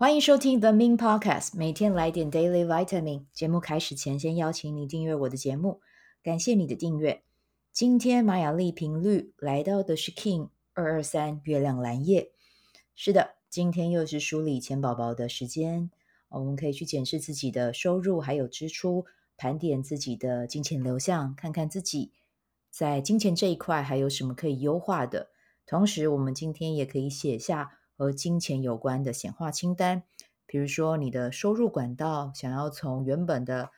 欢迎收听 The Min Podcast，每天来点 Daily Vitamin。节目开始前，先邀请你订阅我的节目，感谢你的订阅。今天玛雅丽频率来到的是 King 二二三月亮蓝夜。是的，今天又是梳理钱宝宝的时间。我们可以去检视自己的收入还有支出，盘点自己的金钱流向，看看自己在金钱这一块还有什么可以优化的。同时，我们今天也可以写下。和金钱有关的显化清单，比如说你的收入管道想要从原本的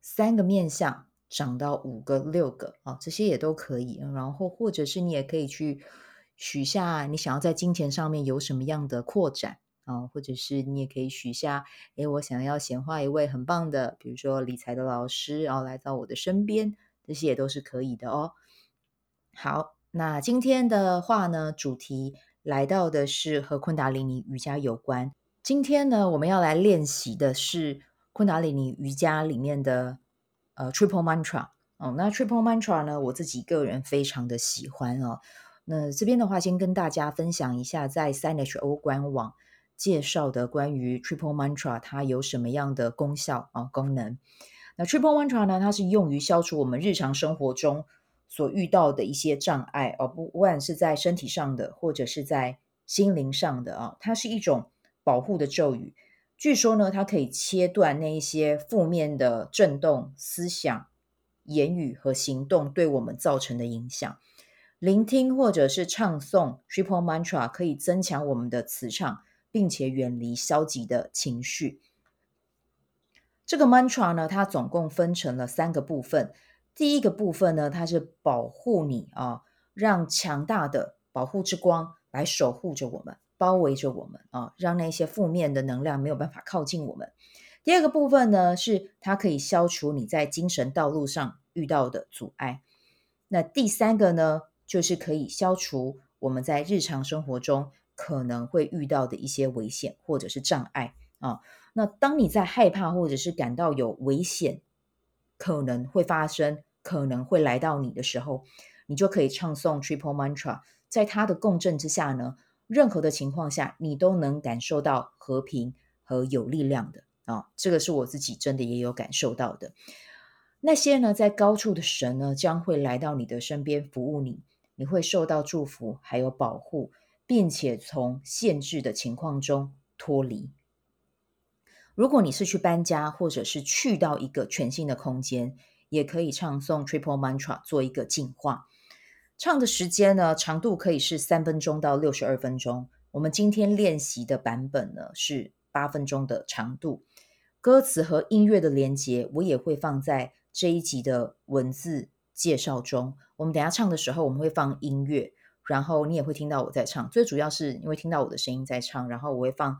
三个面向涨到五个、六个啊，这些也都可以。然后，或者是你也可以去许下你想要在金钱上面有什么样的扩展啊，或者是你也可以许下，诶，我想要显化一位很棒的，比如说理财的老师，然后来到我的身边，这些也都是可以的哦。好，那今天的话呢，主题。来到的是和昆达里尼瑜伽有关。今天呢，我们要来练习的是昆达里尼瑜伽里面的呃 Triple Mantra 哦。那 Triple Mantra 呢，我自己个人非常的喜欢哦。那这边的话，先跟大家分享一下，在三 ho 官网介绍的关于 Triple Mantra 它有什么样的功效啊、哦、功能。那 Triple Mantra 呢，它是用于消除我们日常生活中。所遇到的一些障碍哦，不管是在身体上的，或者是在心灵上的啊，它是一种保护的咒语。据说呢，它可以切断那一些负面的震动、思想、言语和行动对我们造成的影响。聆听或者是唱诵 Triple Mantra 可以增强我们的磁场，并且远离消极的情绪。这个 Mantra 呢，它总共分成了三个部分。第一个部分呢，它是保护你啊，让强大的保护之光来守护着我们，包围着我们啊，让那些负面的能量没有办法靠近我们。第二个部分呢，是它可以消除你在精神道路上遇到的阻碍。那第三个呢，就是可以消除我们在日常生活中可能会遇到的一些危险或者是障碍啊。那当你在害怕或者是感到有危险可能会发生，可能会来到你的时候，你就可以唱诵 Triple Mantra，在它的共振之下呢，任何的情况下，你都能感受到和平和有力量的啊、哦。这个是我自己真的也有感受到的。那些呢，在高处的神呢，将会来到你的身边服务你，你会受到祝福还有保护，并且从限制的情况中脱离。如果你是去搬家，或者是去到一个全新的空间。也可以唱诵 Triple Mantra 做一个净化。唱的时间呢，长度可以是三分钟到六十二分钟。我们今天练习的版本呢是八分钟的长度。歌词和音乐的连接，我也会放在这一集的文字介绍中。我们等下唱的时候，我们会放音乐，然后你也会听到我在唱。最主要是你会听到我的声音在唱，然后我会放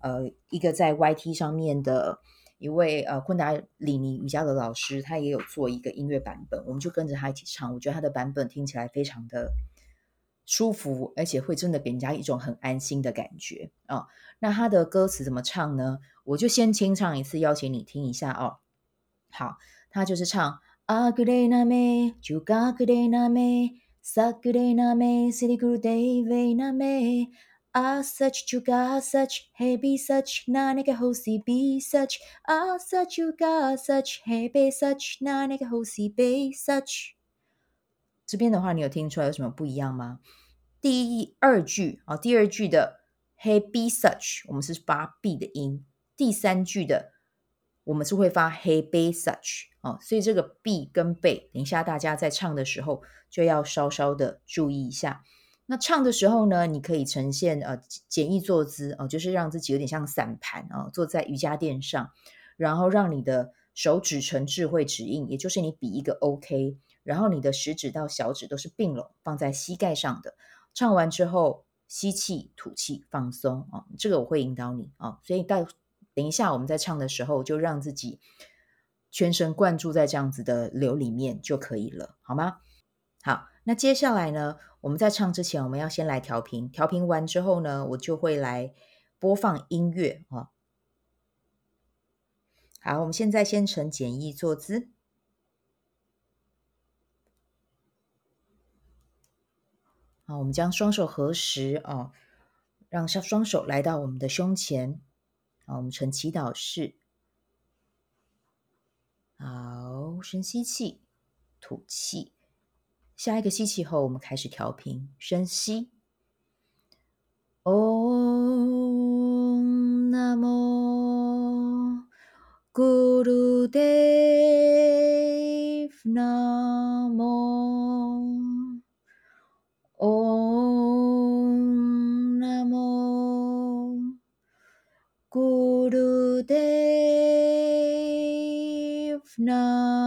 呃一个在 YT 上面的。一位呃昆达里尼瑜伽的老师，他也有做一个音乐版本，我们就跟着他一起唱。我觉得他的版本听起来非常的舒服，而且会真的给人家一种很安心的感觉啊、哦。那他的歌词怎么唱呢？我就先清唱一次，邀请你听一下哦。好，他就是唱阿格雷纳梅，就嘎格雷纳梅，萨格雷纳梅，西里古德维纳梅。啊，such you got such hey be such 那那个 holy be such 啊，such you got such hey be such 那那个 holy be such。这边的话，你有听出来有什么不一样吗？第二句啊，第二句的 hey be such，我们是发 b 的音；第三句的我们是会发 hey be such 啊，所以这个 b 跟 b，等一下大家在唱的时候就要稍稍的注意一下。那唱的时候呢，你可以呈现呃简易坐姿哦、就是让自己有点像散盘啊、坐在瑜伽垫上，然后让你的手指成智慧指印，也就是你比一个 OK，然后你的食指到小指都是并拢放在膝盖上的。唱完之后，吸气吐气放松啊、呃，这个我会引导你啊、所以到等一下我们在唱的时候，就让自己全神贯注在这样子的流里面就可以了，好吗？好。那接下来呢，我们在唱之前，我们要先来调频。调频完之后呢，我就会来播放音乐哦。好，我们现在先呈简易坐姿。好，我们将双手合十哦，让双双手来到我们的胸前，好，我们呈祈祷式。好，深吸气，吐气。下一个吸气后，我们开始调频，深吸。Om Namo Gurudev Namo Om Namo Gurudev Namo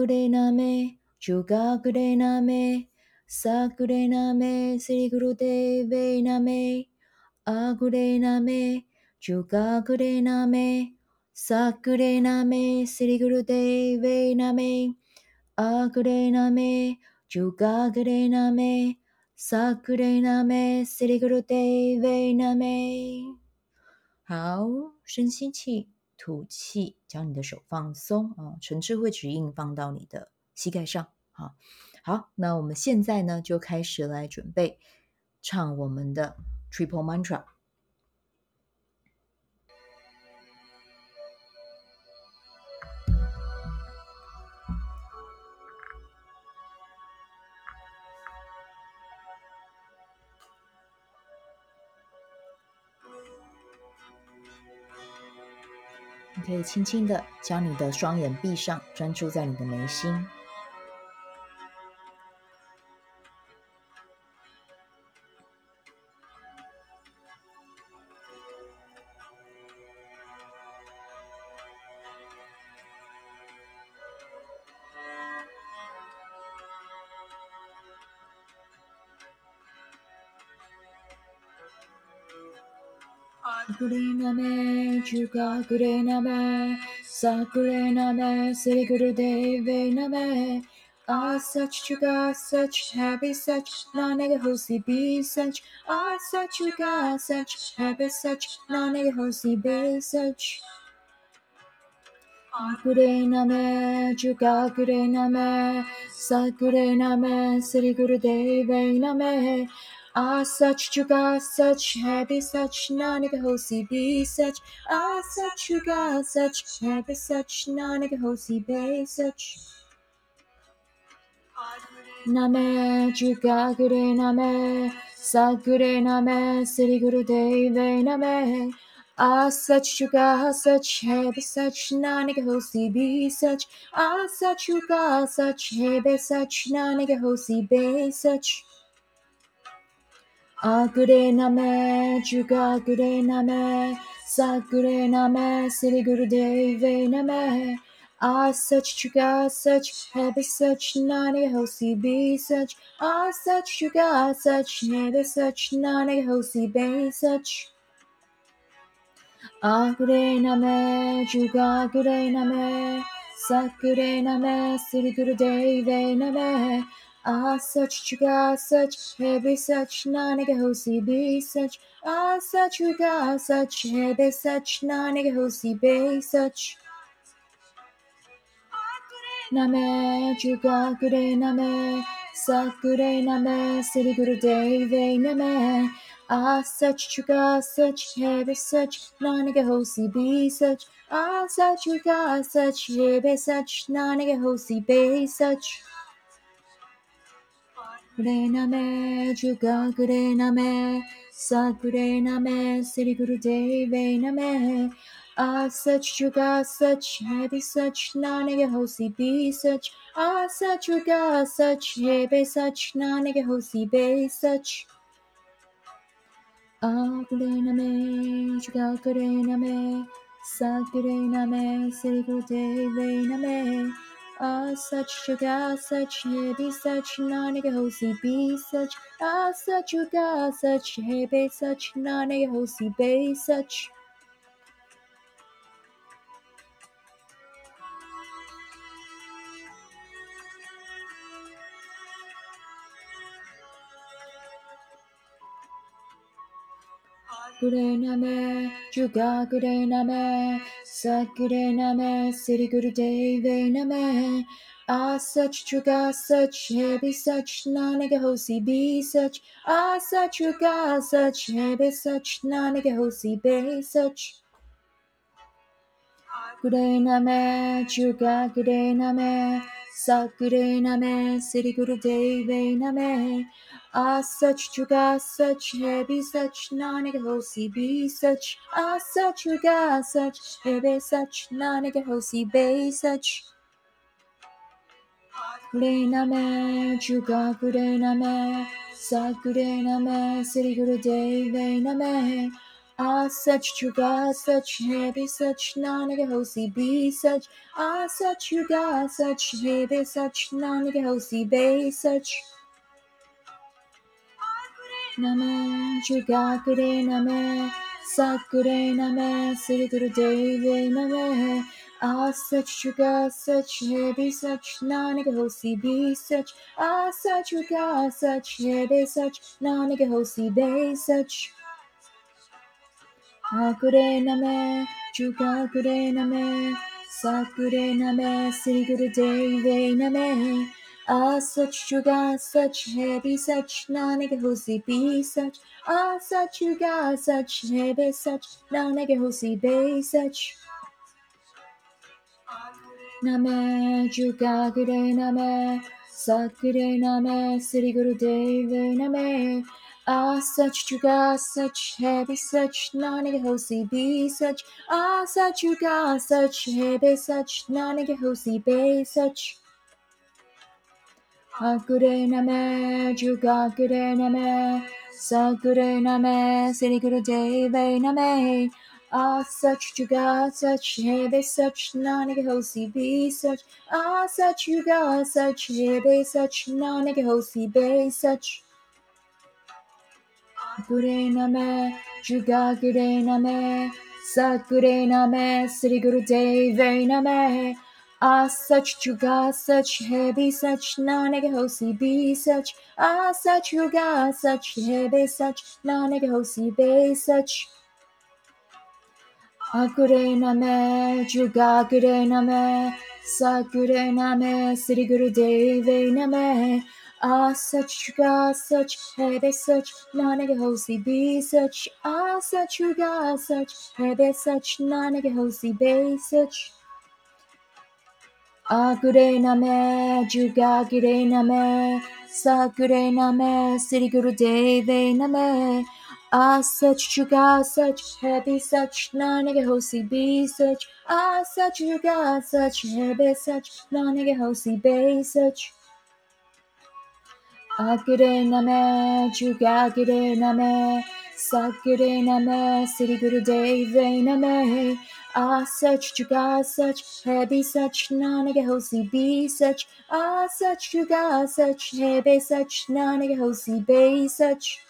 グレナメ、ジュガグレナメ、サグレナメ、セリグルデウェイナメ、アグレナメ、ジュガグレナメ、サグレナメ、セリグルデウェイナメ、アグレナメ、ジュガグレナメ、サグレナメ、セリグルデウェイナメ。好、深吸气、吐气。将你的手放松啊，纯智慧指印放到你的膝盖上。好，好，那我们现在呢，就开始来准备唱我们的 Triple Mantra。可以轻轻的将你的双眼闭上，专注在你的眉心。グレナメ、ジュガグレナメ、サグレナメ、セリグルデイベイナメ、アサチチュガサチ、ヘビサチ、ナネガホシビサチ、アサチュガサチ、ヘビサチ、ナネ Ah, such you got such heavy such none of the hosey be such. Ah, such you got such heavy such none of the hosey be such. Name juga gure name, sagure name, siri guru deve name. Ah, such you got such heavy, such naniga hosi be such. Ah, such you got such heavy, such naniga hosi be such. あぐれなめ、じゅがぐれなめ、さぐれなめ、すりぐるでいべなめ。I such you got such heavy such 何が欲しい be such I such you got such heavy such 何が欲しい be such あぐれなめ、じゅがぐれなめ、さぐれなめ、すりぐるでいべなめ。 Ah, I search, you got such heavy such nanega hosi be such. Ah, I search, you got such heavy such nanega hosi be such. Name got good name sakure name city day, deve eh, name. Ah such got such heavy such nanega hosi be such. Ah such got such heavy such nanega hosi be such. Rename, Juga Grename, Sagrename, Sri Guru Devaname, Ah such Juga such, Hebe, such, Nanege Hosi be such, Ah such Juga such, Hebe such, Nanege Hosi be such. Ah Grename, Juga Grename, Sagrename, Sri Guru Devaname, Ah, such sugar, such heavy, such nanega hosey bee, such ah, such sugar, such heavy, such nanega hosey bay, such. Gure name, Juga Gure name, Sakure name, City Guru Deve name. Ah, such Juga, such heavy, such Naniga Hosi be such. Ah, such Juga, such heavy, such Naniga Hosi be such. Gure name, Juga Gure name, Sakure Name, Sri Guru Deve Name, Ah such Juga, such heavy, such Nanaga be such, Ah such Juga, such heavy, such Nanaga Hosi Bay, such. グレナメ、チュガグレナメ、サグレナメ、セリグルデイベナメ、Ah, such Juga, such heavy, such Naniga Hosi be such. Ah, such Juga, such heavy, such Naniga Hosi be such. Name, Juga Gure name, Sakure name, City Guru Deve name. Ah, such Juga, such heavy, such Naniga Hosi be such. Ah, such Juga, such heavy, such Naniga Hosi be such. Hakurename, Chukakurename, Sakurename, Sigurudevename. Ah, such sugar, such heavy, such nanagahusi be such. Ah, such sugar, such heavy, such nanagahusi be such. Name, Chukakure, Name, Sakure, Name, Siriguru Deve, Name. Ah, such you got such heavy such nanny hosey be such. Ah, such sugar, such heavy such nanny hosey be such. Ah, good name, juga good name, sa good name, city good day, bay name. Ah, such sugar, such heavy, such nanny hosey be such. Ah, such you got such heavy such nanny hosey be such. Gure name, Juga Gure name, name, City Guru Deve name. Ah, such Juga, such heavy, such Naniga Hosi be such. Ah, such Juga, such heavy, such Naniga Hosi be such. City Guru. Ah, such got such heavy, such non-negotiable be such. Ah, such got such heavy, such non-negotiable be such. Ah, good day, name, juga, good day, name, sa, good day, name, city, guru, day, they, name. Ah, such got such heavy, such non-negotiable be such. Ah, such got such heavy, such non-negotiable be such. Gure name, Sakure name, City Guru Deve name. Ah, such Juga, such heavy, such Naniga Hosi be such. Ah, such Juga, such heavy, such Naniga Hosi be such.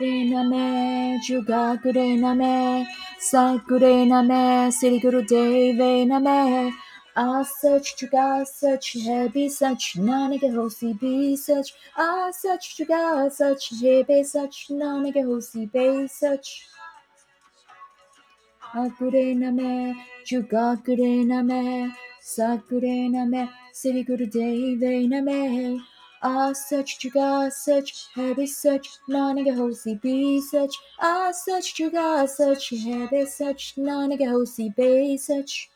Name, Juga Gure name, Sakure name, City Guru Deve name. I search to God, search here be such, none get horsey be such. I search to God, search here be such, none get horsey be such. Akure name, jugakure name, a name, city good day, they name. I search to God, search heavy search, none get horsey be such. I search to God, search heavy search, none get horsey be such.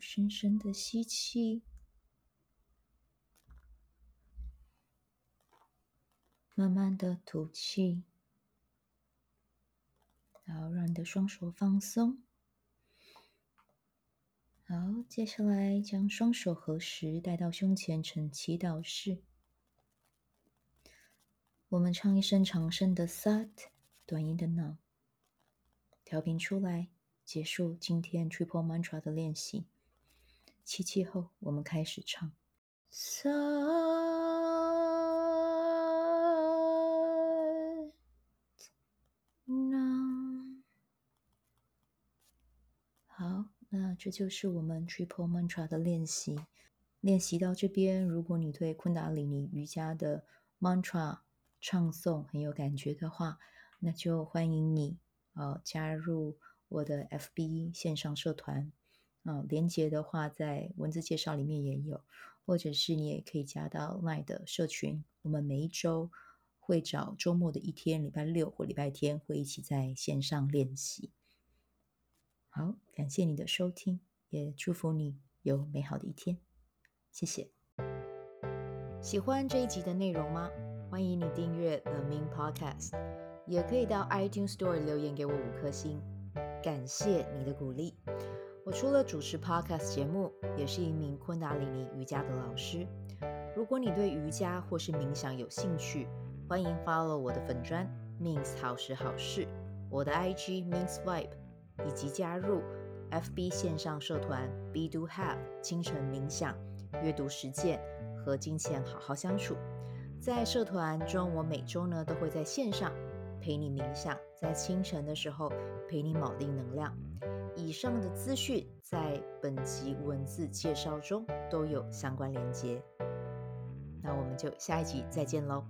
深深的吸气，慢慢的吐气。好，让你的双手放松。好，接下来将双手合十，带到胸前呈祈祷式。我们唱一声长声的 Sat，短音的 “na”，调频出来。结束今天 Triple Mantra 的练习。七七后，我们开始唱。好，那这就是我们 Triple Mantra 的练习。练习到这边，如果你对昆达里尼瑜伽的 Mantra 唱诵很有感觉的话，那就欢迎你呃加入我的 FB 线上社团啊，连接的话在文字介绍里面也有，或者是你也可以加到 LINE 的社群。我们每一周会找周末的一天，礼拜六或礼拜天会一起在线上练习。好，感谢你的收听，也祝福你有美好的一天。谢谢。喜欢这一集的内容吗？欢迎你订阅 The Min Podcast，也可以到 iTunes Store 留言给我五颗星，感谢你的鼓励。我除了主持 podcast 节目，也是一名昆达里尼瑜伽的老师。如果你对瑜伽或是冥想有兴趣，欢迎 follow 我的粉专 means 好时好事，我的 IG means vibe，以及加入 FB 线上社团 Be Do Have 清晨冥想、阅读实践和金钱好好相处。在社团中，我每周呢都会在线上陪你冥想，在清晨的时候陪你锚定能量。以上的资讯在本集文字介绍中都有相关连接，那我们就下一集再见喽。